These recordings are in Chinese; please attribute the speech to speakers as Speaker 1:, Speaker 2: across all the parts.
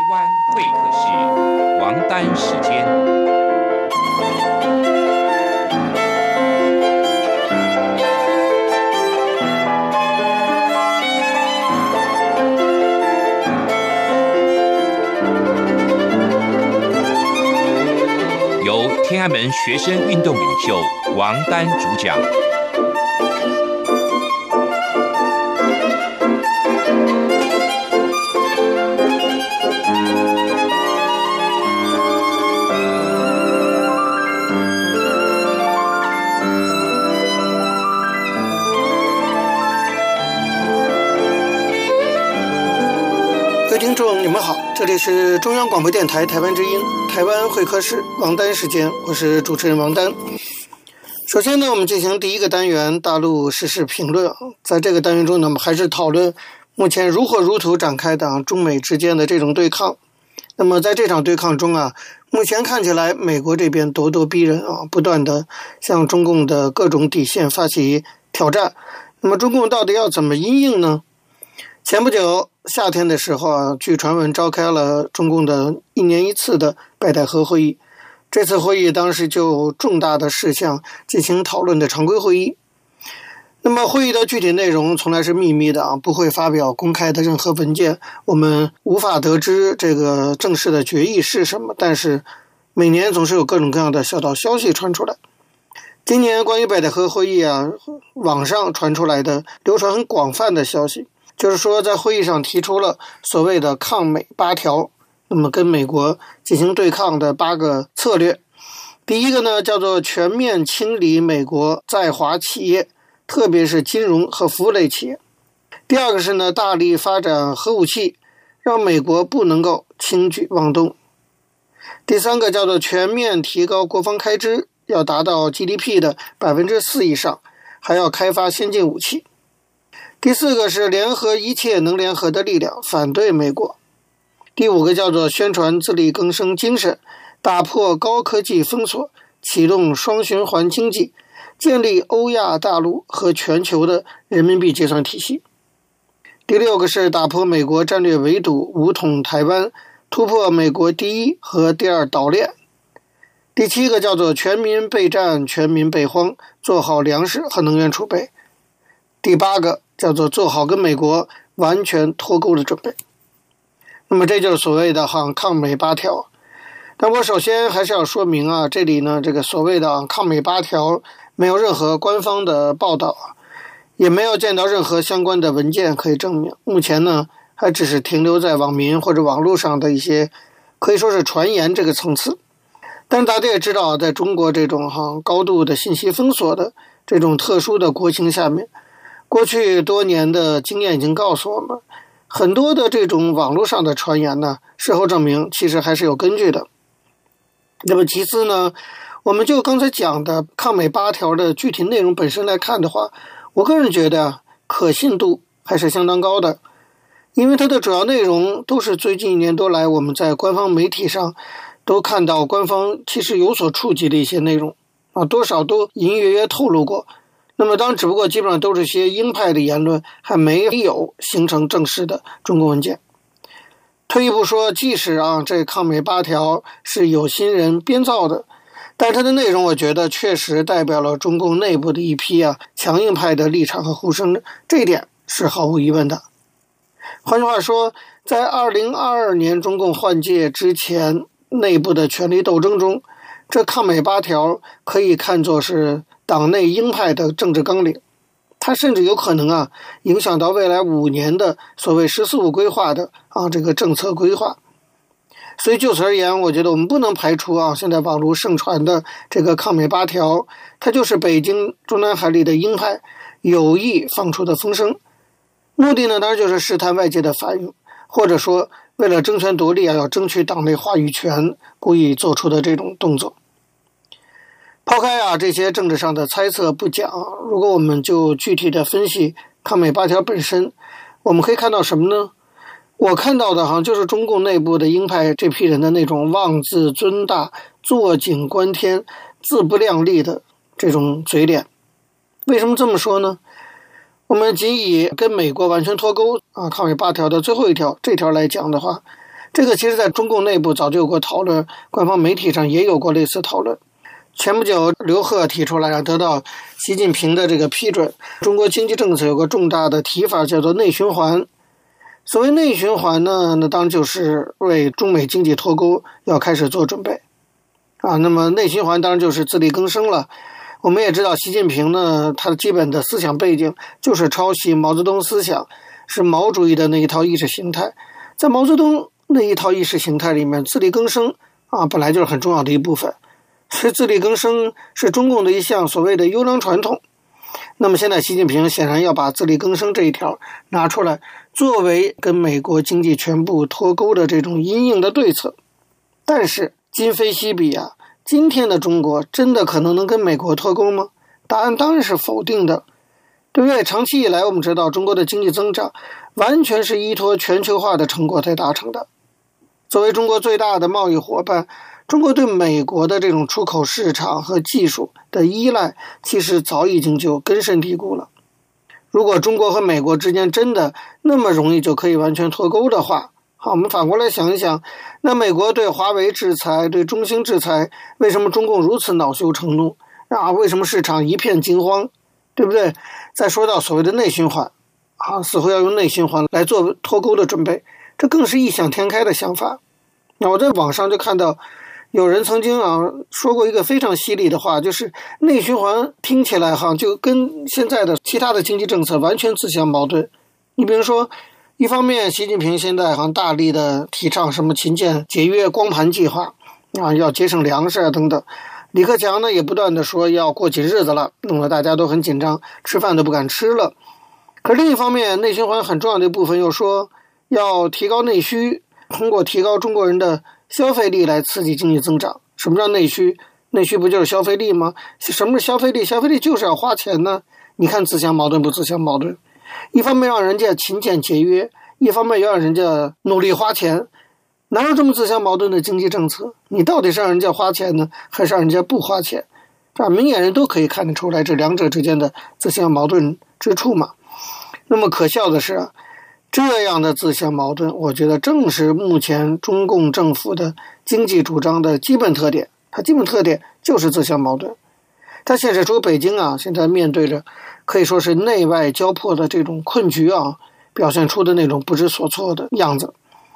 Speaker 1: 台湾会客室，王丹时间。由天安门学生运动领袖王丹主
Speaker 2: 讲。这里是中央广播电台台湾之音台湾会客室王丹时间，我是主持人王丹。首先呢，我们进行第一个单元大陆时事评论。在这个单元中呢，我们还是讨论目前如火如荼展开的中美之间的这种对抗。那么在这场对抗中啊，目前看起来美国这边咄咄逼人啊，不断地向中共的各种底线发起挑战。那么中共到底要怎么因应呢？前不久夏天的时候啊，据传闻召开了中共的一年一次的北戴河会议。这次会议当时就重大的事项进行讨论的常规会议。那么会议的具体内容从来是秘密的啊，不会发表公开的任何文件，我们无法得知这个正式的决议是什么。但是每年总是有各种各样的小道消息传出来。今年关于北戴河会议啊，网上传出来的流传很广泛的消息。就是说，在会议上提出了所谓的“抗美八条”，那么跟美国进行对抗的八个策略。第一个呢，叫做全面清理美国在华企业，特别是金融和服务类企业。第二个是呢，大力发展核武器，让美国不能够轻举妄动。第三个叫做全面提高国防开支，要达到 GDP 的百分之四以上，还要开发先进武器。第四个是联合一切能联合的力量，反对美国。第五个叫做宣传自力更生精神，打破高科技封锁，启动双循环经济，建立欧亚大陆和全球的人民币结算体系。第六个是打破美国战略围堵，武统台湾，突破美国第一和第二岛链。第七个叫做全民备战，全民备荒，做好粮食和能源储备。第八个。叫做做好跟美国完全脱钩的准备，那么这就是所谓的哈抗美八条。但我首先还是要说明啊，这里呢这个所谓的抗美八条没有任何官方的报道，也没有见到任何相关的文件可以证明。目前呢还只是停留在网民或者网络上的一些可以说是传言这个层次。但大家也知道，在中国这种哈高度的信息封锁的这种特殊的国情下面。过去多年的经验已经告诉我们，很多的这种网络上的传言呢，事后证明其实还是有根据的。那么其次呢，我们就刚才讲的抗美八条的具体内容本身来看的话，我个人觉得可信度还是相当高的，因为它的主要内容都是最近一年多来我们在官方媒体上都看到官方其实有所触及的一些内容啊，多少都隐隐约约透露过。那么，当只不过基本上都是些鹰派的言论，还没有形成正式的中共文件。退一步说，即使啊，这抗美八条是有心人编造的，但它的内容，我觉得确实代表了中共内部的一批啊强硬派的立场和呼声，这一点是毫无疑问的。换句话说，在二零二二年中共换届之前，内部的权力斗争中，这抗美八条可以看作是。党内鹰派的政治纲领，它甚至有可能啊影响到未来五年的所谓“十四五”规划的啊这个政策规划。所以就此而言，我觉得我们不能排除啊现在网络盛传的这个抗美八条，它就是北京中南海里的鹰派有意放出的风声，目的呢当然就是试探外界的反应，或者说为了争权夺利啊要争取党内话语权，故意做出的这种动作。抛开啊这些政治上的猜测不讲，如果我们就具体的分析抗美八条本身，我们可以看到什么呢？我看到的哈就是中共内部的鹰派这批人的那种妄自尊大、坐井观天、自不量力的这种嘴脸。为什么这么说呢？我们仅以跟美国完全脱钩啊抗美八条的最后一条这条来讲的话，这个其实在中共内部早就有过讨论，官方媒体上也有过类似讨论。前不久，刘鹤提出来，要得到习近平的这个批准。中国经济政策有个重大的提法，叫做内循环。所谓内循环呢，那当然就是为中美经济脱钩要开始做准备啊。那么内循环当然就是自力更生了。我们也知道，习近平呢，他的基本的思想背景就是抄袭毛泽东思想，是毛主义的那一套意识形态。在毛泽东那一套意识形态里面，自力更生啊，本来就是很重要的一部分。是自力更生是中共的一项所谓的优良传统。那么现在，习近平显然要把自力更生这一条拿出来，作为跟美国经济全部脱钩的这种阴影的对策。但是今非昔比啊，今天的中国真的可能能跟美国脱钩吗？答案当然是否定的，对不对？长期以来，我们知道中国的经济增长完全是依托全球化的成果才达成的。作为中国最大的贸易伙伴。中国对美国的这种出口市场和技术的依赖，其实早已经就根深蒂固了。如果中国和美国之间真的那么容易就可以完全脱钩的话，好，我们反过来想一想，那美国对华为制裁、对中兴制裁，为什么中共如此恼羞成怒啊？为什么市场一片惊慌？对不对？再说到所谓的内循环，啊，似乎要用内循环来做脱钩的准备，这更是异想天开的想法。那我在网上就看到。有人曾经啊说过一个非常犀利的话，就是内循环听起来哈就跟现在的其他的经济政策完全自相矛盾。你比如说，一方面习近平现在好像大力的提倡什么勤俭节约光盘计划啊，要节省粮食啊等等；李克强呢也不断的说要过紧日子了，弄得大家都很紧张，吃饭都不敢吃了。可另一方面，内循环很重要的一部分又说要提高内需，通过提高中国人的。消费力来刺激经济增长，什么叫内需？内需不就是消费力吗？什么是消费力？消费力就是要花钱呢。你看自相矛盾不自相矛盾？一方面让人家勤俭节约，一方面又让人家努力花钱，哪有这么自相矛盾的经济政策？你到底是让人家花钱呢，还是让人家不花钱？这明眼人都可以看得出来，这两者之间的自相矛盾之处嘛。那么可笑的是啊。这样的自相矛盾，我觉得正是目前中共政府的经济主张的基本特点。它基本特点就是自相矛盾。它显示出北京啊，现在面对着可以说是内外交迫的这种困局啊，表现出的那种不知所措的样子。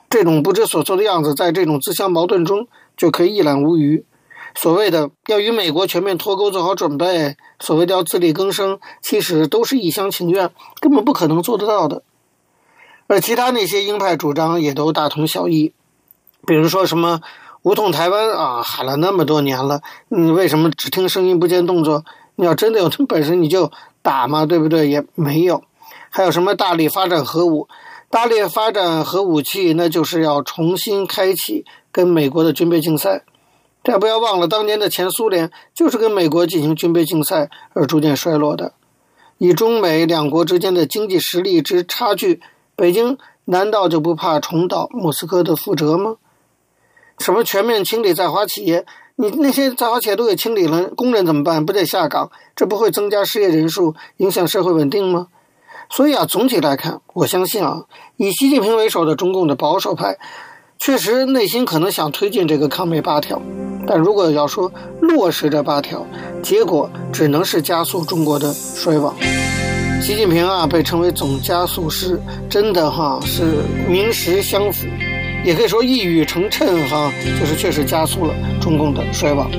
Speaker 2: 这种不知所措的样子，在这种自相矛盾中就可以一览无余。所谓的要与美国全面脱钩做好准备，所谓的要自力更生，其实都是一厢情愿，根本不可能做得到的。而其他那些鹰派主张也都大同小异，比如说什么“武统台湾”啊，喊了那么多年了，你为什么只听声音不见动作？你要真的有这本事，你就打嘛，对不对？也没有。还有什么大力发展核武？大力发展核武器，那就是要重新开启跟美国的军备竞赛。但不要忘了，当年的前苏联就是跟美国进行军备竞赛而逐渐衰落的。以中美两国之间的经济实力之差距。北京难道就不怕重蹈莫斯科的覆辙吗？什么全面清理在华企业？你那些在华企业都给清理了，工人怎么办？不得下岗？这不会增加失业人数，影响社会稳定吗？所以啊，总体来看，我相信啊，以习近平为首的中共的保守派，确实内心可能想推进这个抗美八条，但如果要说落实这八条，结果只能是加速中国的衰亡。习近平啊，被称为总加速师，真的哈是名实相符，也可以说一语成谶哈，就是确实加速了中共的衰亡。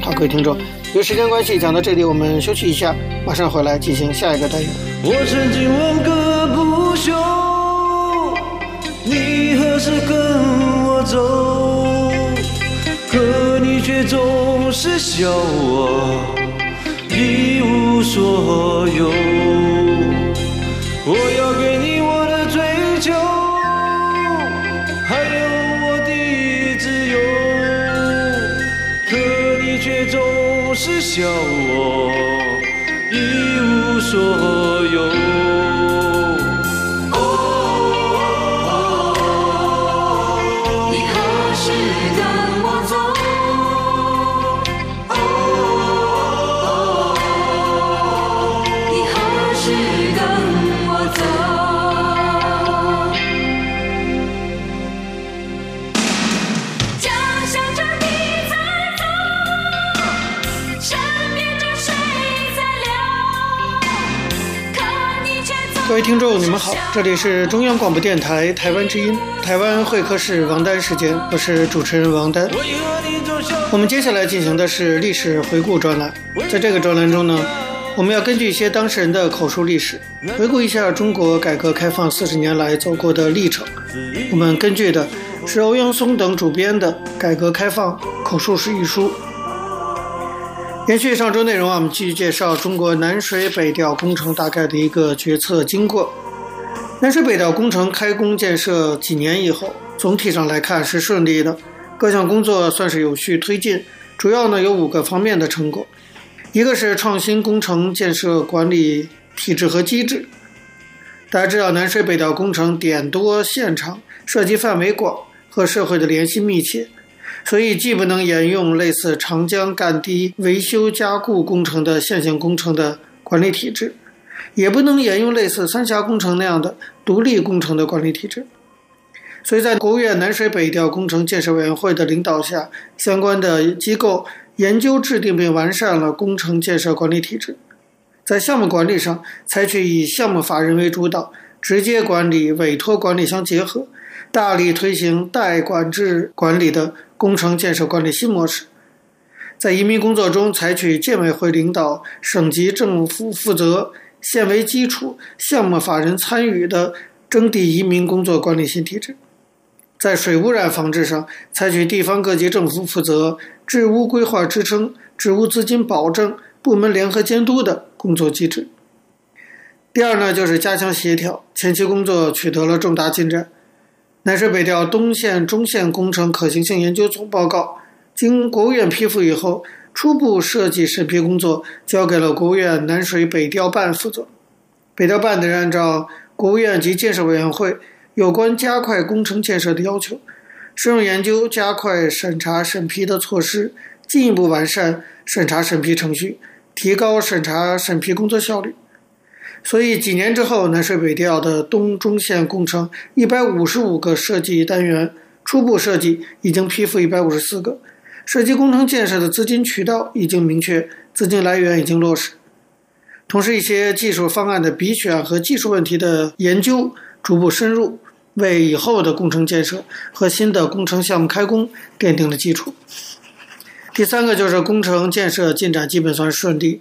Speaker 2: 好，各位听众，由于时间关系讲到这里，我们休息一下，马上回来进行下一个单元。
Speaker 3: 我曾经问个不休，你何时跟我走？可你却总是笑我一无所有。
Speaker 2: 总位听众，你们好，这里是中央广播电台台湾之音，台湾会客室王丹时间，我是主持人王丹。我们接下来进行的是历史回顾专栏，在这个专栏中呢，我们要根据一些当事人的口述历史，回顾一下中国改革开放四十年来走过的历程。我们根据的是欧阳松等主编的《改革开放口述史》一书。延续上周内容啊，我们继续介绍中国南水北调工程大概的一个决策经过。南水北调工程开工建设几年以后，总体上来看是顺利的，各项工作算是有序推进。主要呢有五个方面的成果，一个是创新工程建设管理体制和机制。大家知道，南水北调工程点多线长，涉及范围广，和社会的联系密切。所以，既不能沿用类似长江干堤维修加固工程的现行工程的管理体制，也不能沿用类似三峡工程那样的独立工程的管理体制。所以在国务院南水北调工程建设委员会的领导下，相关的机构研究制定并完善了工程建设管理体制。在项目管理上，采取以项目法人为主导，直接管理、委托管理相结合，大力推行代管制管理的。工程建设管理新模式，在移民工作中采取建委会领导、省级政府负责、县为基础、项目法人参与的征地移民工作管理新体制；在水污染防治上，采取地方各级政府负责、治污规划支撑、治污资金保证、部门联合监督的工作机制。第二呢，就是加强协调，前期工作取得了重大进展。南水北调东线、中线工程可行性研究总报告经国务院批复以后，初步设计审批工作交给了国务院南水北调办负责。北调办得按照国务院及建设委员会有关加快工程建设的要求，深入研究加快审查审批的措施，进一步完善审查审批程序，提高审查审批工作效率。所以几年之后，南水北调的东中线工程一百五十五个设计单元初步设计已经批复一百五十四个，设计工程建设的资金渠道已经明确，资金来源已经落实。同时，一些技术方案的比选和技术问题的研究逐步深入，为以后的工程建设和新的工程项目开工奠定了基础。第三个就是工程建设进展基本算顺利。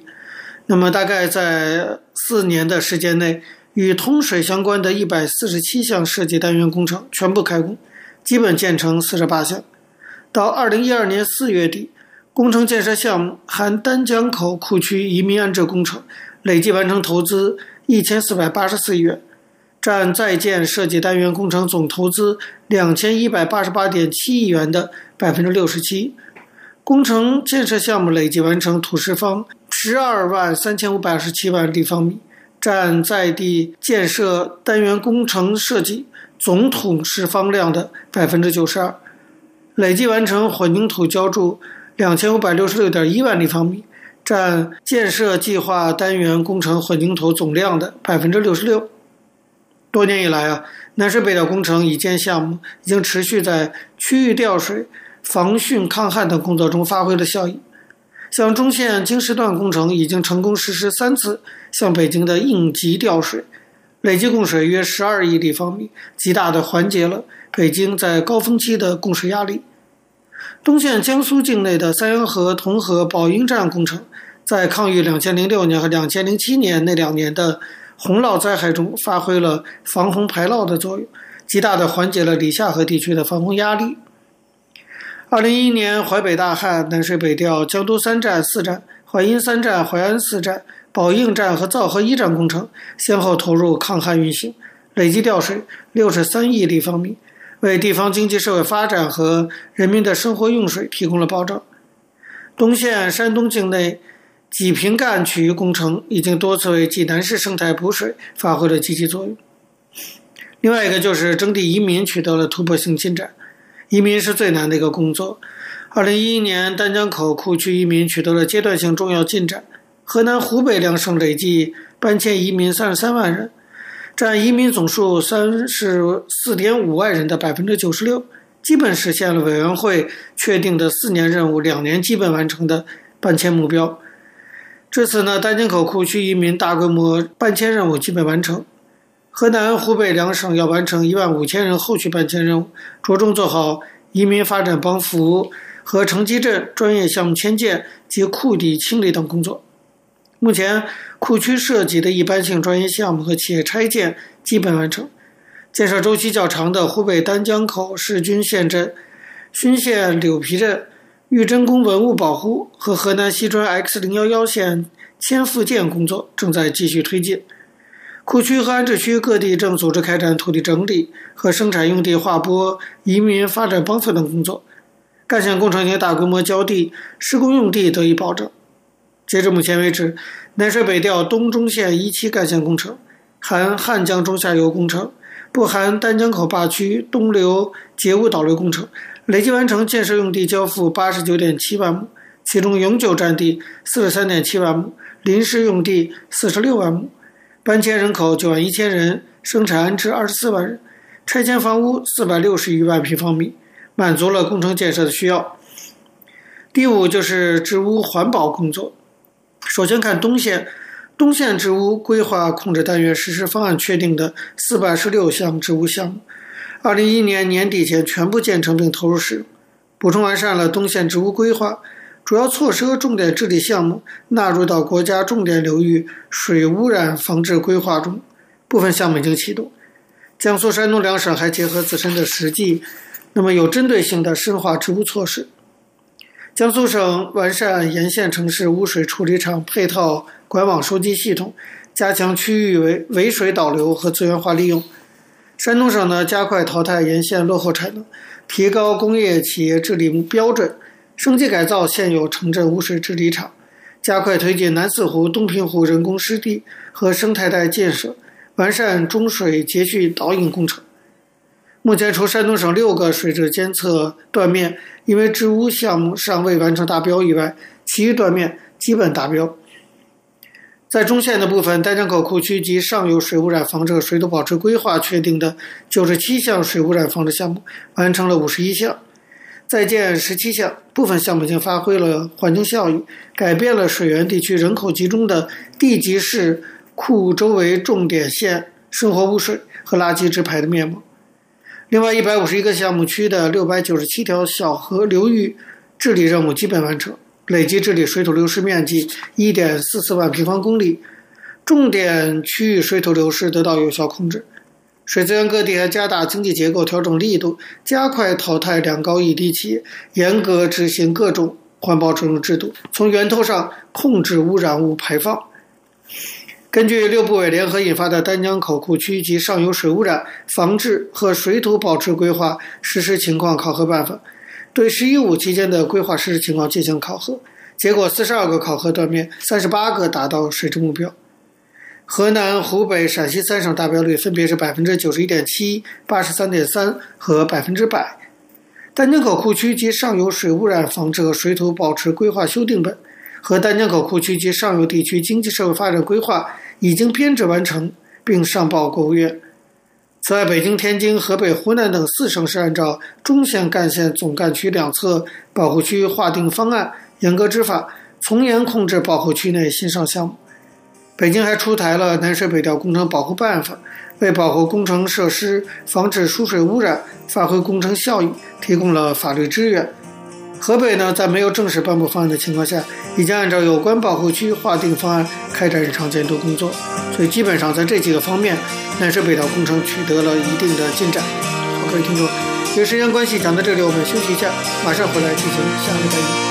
Speaker 2: 那么，大概在四年的时间内，与通水相关的一百四十七项设计单元工程全部开工，基本建成四十八项。到二零一二年四月底，工程建设项目含丹江口库区移民安置工程，累计完成投资一千四百八十四亿元，占在建设计单元工程总投资两千一百八十八点七亿元的百分之六十七。工程建设项目累计完成土石方。十二万三千五百二十七万立方米，占在地建设单元工程设计总土石方量的百分之九十二，累计完成混凝土浇筑两千五百六十六点一万立方米，占建设计划单元工程混凝土总量的百分之六十六。多年以来啊，南水北调工程已建项目已经持续在区域调水、防汛抗旱等工作中发挥了效益。像中线京石段工程已经成功实施三次向北京的应急调水，累计供水约十二亿立方米，极大的缓解了北京在高峰期的供水压力。东线江苏境内的三元河、同河、宝应站工程，在抗御两千零六年和两千零七年那两年的洪涝灾害中发挥了防洪排涝的作用，极大的缓解了里夏河地区的防洪压力。二零一一年淮北大旱，南水北调江都三站、四站、淮阴三站、淮安四站、宝应站和皂河一站工程先后投入抗旱运行，累计调水六十三亿立方米，为地方经济社会发展和人民的生活用水提供了保障。东线山东境内济平干渠工程已经多次为济南市生态补水发挥了积极作用。另外一个就是征地移民取得了突破性进展。移民是最难的一个工作。二零一一年，丹江口库区移民取得了阶段性重要进展。河南、湖北两省累计搬迁移民三十三万人，占移民总数三十四点五万人的百分之九十六，基本实现了委员会确定的四年任务两年基本完成的搬迁目标。至此呢，丹江口库区移民大规模搬迁任务基本完成。河南、湖北两省要完成一万五千人后续搬迁任务，着重做好移民发展帮扶和城基镇专业项目迁建及库底清理等工作。目前，库区涉及的一般性专业项目和企业拆建基本完成。建设周期较长的湖北丹江口市军县镇、勋县柳皮镇、玉真宫文物保护和河南西川 X 零幺幺线迁复建工作正在继续推进。库区和安置区各地正组织开展土地整理和生产用地划拨、移民发展帮扶等工作。干线工程也大规模交地，施工用地得以保证。截至目前为止，南水北调东中线一期干线工程（含汉江中下游工程，不含丹江口坝区东流截污导流工程）累计完成建设用地交付八十九点七万亩，其中永久占地四十三点七万亩，临时用地四十六万亩，搬迁人口九万一千人，生产安置二十四万人，拆迁房屋四百六十余万平方米，满足了工程建设的需要。第五就是治污环保工作。首先看东线，东线治污规划控制单元实施方案确定的四百二十六项治污项目，二零一一年年底前全部建成并投入使用，补充完善了东线治污规划，主要措施和重点治理项目纳入到国家重点流域水污染防治规划中，部分项目已经启动。江苏、山东两省还结合自身的实际，那么有针对性的深化治污措施。江苏省完善沿线城市污水处理厂配套管网收集系统，加强区域围围水导流和资源化利用。山东省呢，加快淘汰沿线落后产能，提高工业企业治理标准，升级改造现有城镇污水治理厂，加快推进南四湖、东平湖人工湿地和生态带建设，完善中水截蓄导引工程。目前，除山东省六个水质监测断面因为治污项目尚未完成达标以外，其余断面基本达标。在中线的部分，丹江口库区及上游水污染防治水土保持规划确定的九十七项水污染防治项目，完成了五十一项，在建十七项，部分项目已经发挥了环境效益，改变了水源地区人口集中的地级市库周围重点县生活污水和垃圾直排的面貌。另外，一百五十一个项目区的六百九十七条小河流域治理任务基本完成，累计治理水土流失面积一点四四万平方公里，重点区域水土流失得到有效控制。水资源各地还加大经济结构调整力度，加快淘汰两高一低企业，严格执行各种环保准入制度，从源头上控制污染物排放。根据六部委联合印发的《丹江口库区及上游水污染防治和水土保持规划实施情况考核办法》，对“十一五”期间的规划实施情况进行考核，结果四十二个考核断面，三十八个达到水质目标。河南、湖北、陕西三省达标率分别是百分之九十一点七、八十三点三和百分之百。丹江口库区及上游水污染防治和水土保持规划修订本。和丹江口库区及上游地区经济社会发展规划已经编制完成，并上报国务院。此外，北京、天津、河北、湖南等四省市按照中线干线总干区两侧保护区划定方案，严格执法，从严控制保护区内新上项目。北京还出台了南水北调工程保护办法，为保护工程设施、防止输水污染、发挥工程效益提供了法律支援。河北呢，在没有正式颁布方案的情况下，已经按照有关保护区划定方案开展日常监督工作，所以基本上在这几个方面，南水北调工程取得了一定的进展。好，各位听众，由于时间关系，讲到这里，我们休息一下，马上回来进行下一个单元。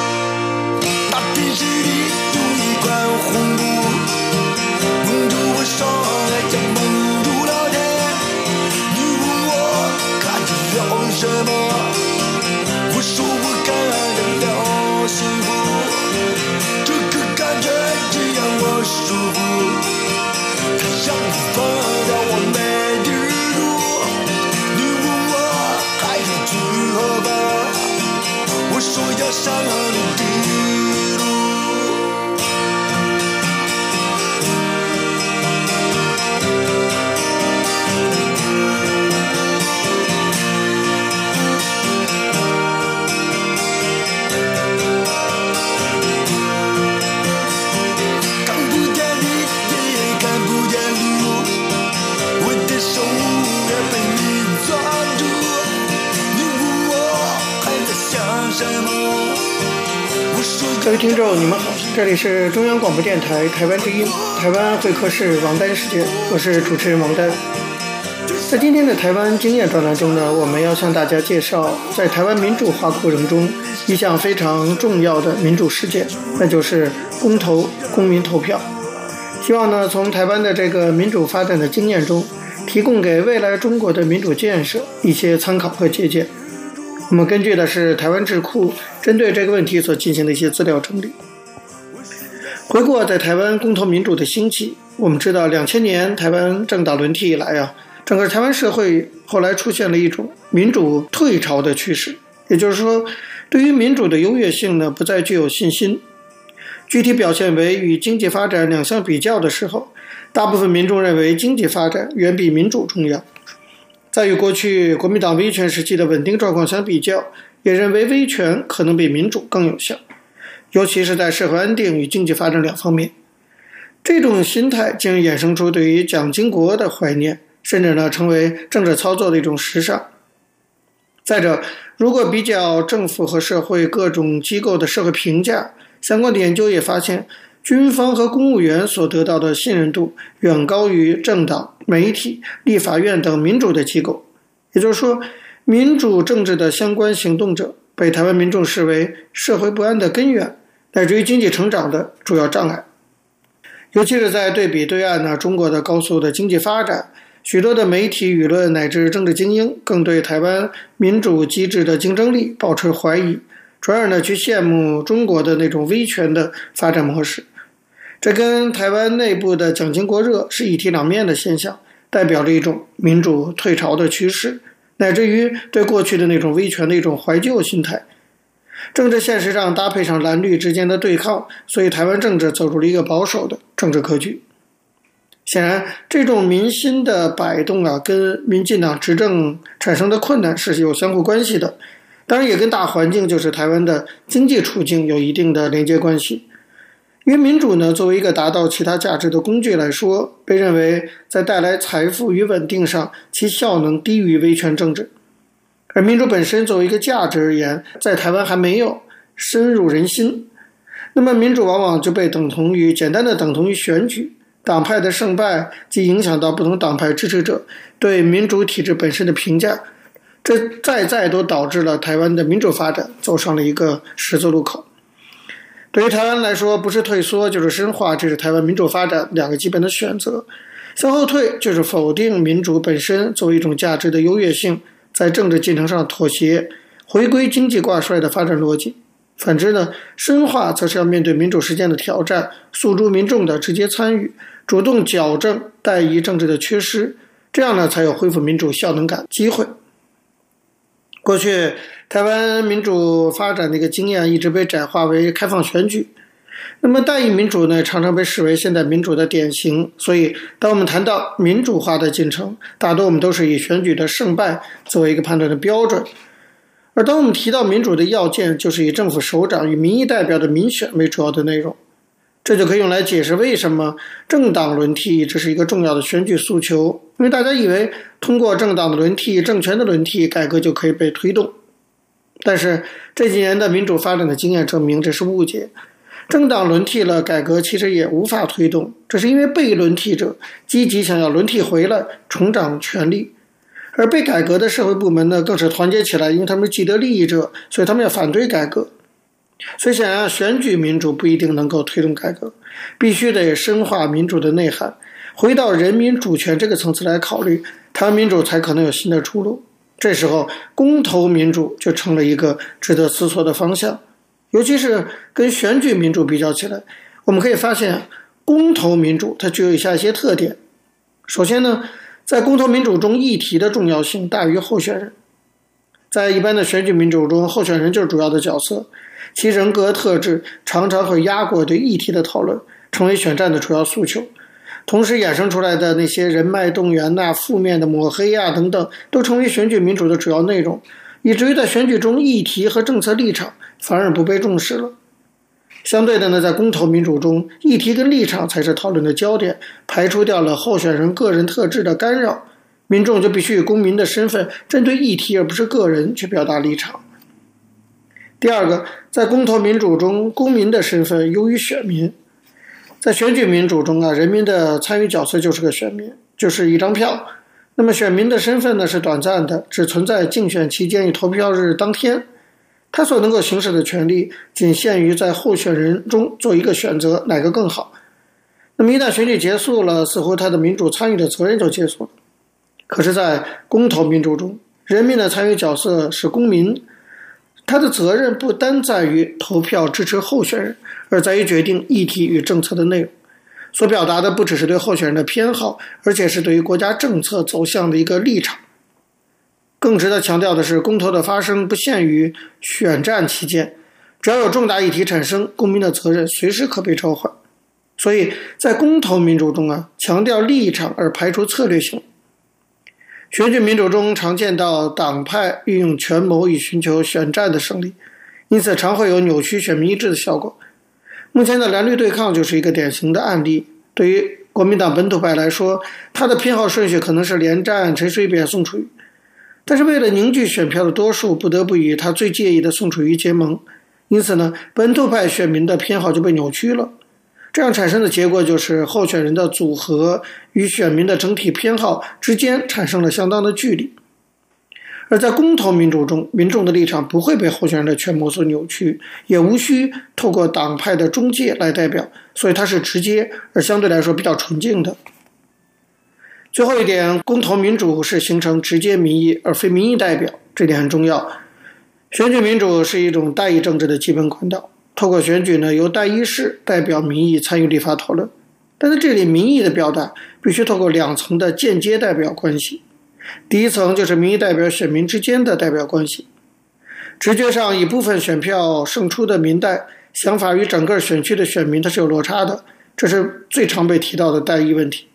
Speaker 2: 我我说我感恩定了，幸福这个感觉只让我舒服。它像风一样我没地儿躲。你问我还想去何方？我说要上天。众，你们好，这里是中央广播电台台湾之音，台湾会客室王丹时间，我是主持人王丹。在今天的台湾经验专栏中呢，我们要向大家介绍在台湾民主化过程中一项非常重要的民主事件，那就是公投、公民投票。希望呢，从台湾的这个民主发展的经验中，提供给未来中国的民主建设一些参考和借鉴。我们根据的是台湾智库针对这个问题所进行的一些资料整理。回顾在台湾公投民主的兴起，我们知道两千年台湾政党轮替以来啊，整个台湾社会后来出现了一种民主退潮的趋势，也就是说，对于民主的优越性呢，不再具有信心。具体表现为与经济发展两相比较的时候，大部分民众认为经济发展远比民主重要。在与过去国民党威权时期的稳定状况相比较，也认为威权可能比民主更有效，尤其是在社会安定与经济发展两方面。这种心态竟然衍生出对于蒋经国的怀念，甚至呢成为政治操作的一种时尚。再者，如果比较政府和社会各种机构的社会评价，相关的研究也发现，军方和公务员所得到的信任度远高于政党、媒体、立法院等民主的机构。也就是说，民主政治的相关行动者被台湾民众视为社会不安的根源，乃至于经济成长的主要障碍。尤其是在对比对岸呢，中国的高速的经济发展，许多的媒体舆论乃至政治精英更对台湾民主机制的竞争力保持怀疑，转而呢去羡慕中国的那种威权的发展模式。这跟台湾内部的蒋经国热是一体两面的现象，代表着一种民主退潮的趋势，乃至于对过去的那种威权的一种怀旧心态。政治现实上搭配上蓝绿之间的对抗，所以台湾政治走入了一个保守的政治格局。显然，这种民心的摆动啊，跟民进党执政产生的困难是有相互关系的，当然也跟大环境，就是台湾的经济处境有一定的连接关系。因为民主呢，作为一个达到其他价值的工具来说，被认为在带来财富与稳定上，其效能低于威权政治。而民主本身作为一个价值而言，在台湾还没有深入人心。那么，民主往往就被等同于简单的等同于选举，党派的胜败即影响到不同党派支持者对民主体制本身的评价。这再再都导致了台湾的民主发展走上了一个十字路口。对于台湾来说，不是退缩就是深化，这是台湾民主发展两个基本的选择。向后退就是否定民主本身作为一种价值的优越性，在政治进程上妥协，回归经济挂帅的发展逻辑。反之呢，深化则是要面对民主实践的挑战，诉诸民众的直接参与，主动矫正代议政治的缺失，这样呢才有恢复民主效能感机会。过去台湾民主发展的一个经验一直被窄化为开放选举，那么代议民主呢，常常被视为现代民主的典型。所以，当我们谈到民主化的进程，大多我们都是以选举的胜败作为一个判断的标准。而当我们提到民主的要件，就是以政府首长与民意代表的民选为主要的内容。这就可以用来解释为什么政党轮替这是一个重要的选举诉求，因为大家以为通过政党的轮替、政权的轮替，改革就可以被推动。但是这几年的民主发展的经验证明这是误解，政党轮替了，改革其实也无法推动，这是因为被轮替者积极想要轮替回来，重掌权力，而被改革的社会部门呢，更是团结起来，因为他们是既得利益者，所以他们要反对改革。所以，想要选举民主不一定能够推动改革，必须得深化民主的内涵，回到人民主权这个层次来考虑，台湾民主才可能有新的出路。这时候，公投民主就成了一个值得思索的方向。尤其是跟选举民主比较起来，我们可以发现，公投民主它具有以下一些特点。首先呢，在公投民主中，议题的重要性大于候选人。在一般的选举民主中，候选人就是主要的角色。其人格特质常常会压过对议题的讨论，成为选战的主要诉求。同时衍生出来的那些人脉动员呐、负面的抹黑呀等等，都成为选举民主的主要内容，以至于在选举中议题和政策立场反而不被重视了。相对的呢，在公投民主中，议题跟立场才是讨论的焦点，排除掉了候选人个人特质的干扰，民众就必须以公民的身份针对议题而不是个人去表达立场。第二个，在公投民主中，公民的身份优于选民。在选举民主中啊，人民的参与角色就是个选民，就是一张票。那么选民的身份呢，是短暂的，只存在竞选期间与投票日当天。他所能够行使的权利，仅限于在候选人中做一个选择，哪个更好。那么一旦选举结束了，似乎他的民主参与的责任就结束了。可是，在公投民主中，人民的参与角色是公民。他的责任不单在于投票支持候选人，而在于决定议题与政策的内容。所表达的不只是对候选人的偏好，而且是对于国家政策走向的一个立场。更值得强调的是，公投的发生不限于选战期间，只要有重大议题产生，公民的责任随时可被召唤。所以在公投民主中啊，强调立场而排除策略性。选举民主中常见到党派运用权谋以寻求选战的胜利，因此常会有扭曲选民意志的效果。目前的蓝绿对抗就是一个典型的案例。对于国民党本土派来说，他的偏好顺序可能是连战、陈水扁、宋楚瑜，但是为了凝聚选票的多数，不得不与他最介意的宋楚瑜结盟，因此呢，本土派选民的偏好就被扭曲了。这样产生的结果就是，候选人的组合与选民的整体偏好之间产生了相当的距离。而在公投民主中，民众的立场不会被候选人的权谋所扭曲，也无需透过党派的中介来代表，所以它是直接而相对来说比较纯净的。最后一点，公投民主是形成直接民意而非民意代表，这点很重要。选举民主是一种代议政治的基本管道。透过选举呢，由代议士代表民意参与立法讨论，但在这里，民意的表达必须透过两层的间接代表关系。第一层就是民意代表选民之间的代表关系，直觉上以部分选票胜出的民代想法与整个选区的选民它是有落差的，这是最常被提到的代议问题。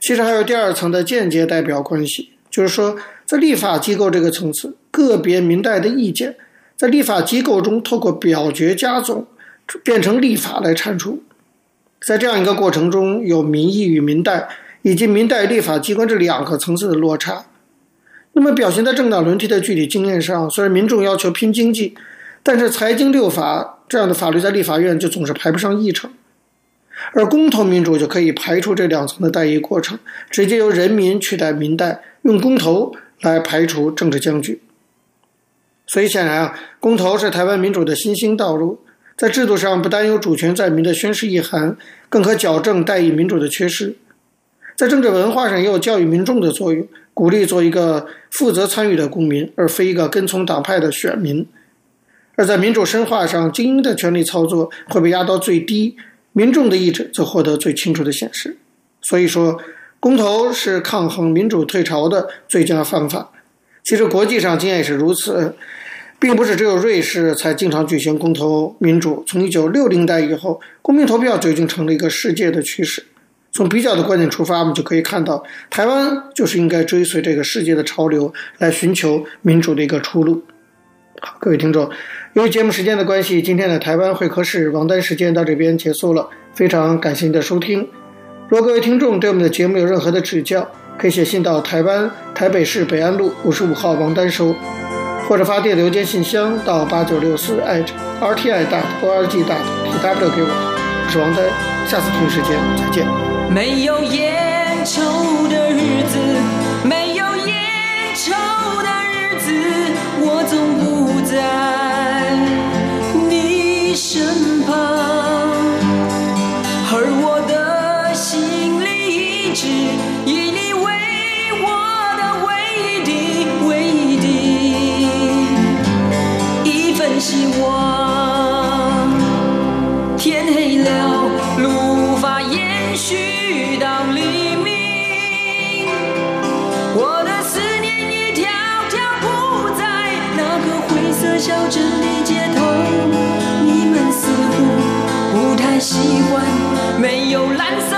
Speaker 2: 其实还有第二层的间接代表关系，就是说在立法机构这个层次，个别民代的意见。在立法机构中，透过表决加总，变成立法来产出。在这样一个过程中，有民意与民代，以及民代立法机关这两个层次的落差。那么，表现在政党轮替的具体经验上，虽然民众要求拼经济，但是财经六法这样的法律在立法院就总是排不上议程。而公投民主就可以排除这两层的代议过程，直接由人民取代民代，用公投来排除政治僵局。所以显然啊，公投是台湾民主的新兴道路，在制度上不单有主权在民的宣示意涵，更可矫正代议民主的缺失；在政治文化上也有教育民众的作用，鼓励做一个负责参与的公民，而非一个跟从党派的选民；而在民主深化上，精英的权力操作会被压到最低，民众的意志则获得最清楚的显示。所以说，公投是抗衡民主退潮的最佳方法。其实国际上经验也是如此，并不是只有瑞士才经常举行公投民主。从一九六零代以后，公民投票就已经成了一个世界的趋势。从比较的观点出发，我们就可以看到，台湾就是应该追随这个世界的潮流，来寻求民主的一个出路。好，各位听众，由于节目时间的关系，今天的台湾会客室王丹时间到这边结束了。非常感谢您的收听。如果各位听众对我们的节目有任何的指教，可以写信到台湾台北市北安路五十五号王丹收，或者发电邮件信箱到八九六四 @rti 大 org 大 tw 给我。我是王丹，下次同一时间再见。
Speaker 4: 没有烟抽的日子，没有烟抽的日子，我总不在你身旁，小镇的街头。你们似乎不太习惯没有蓝色。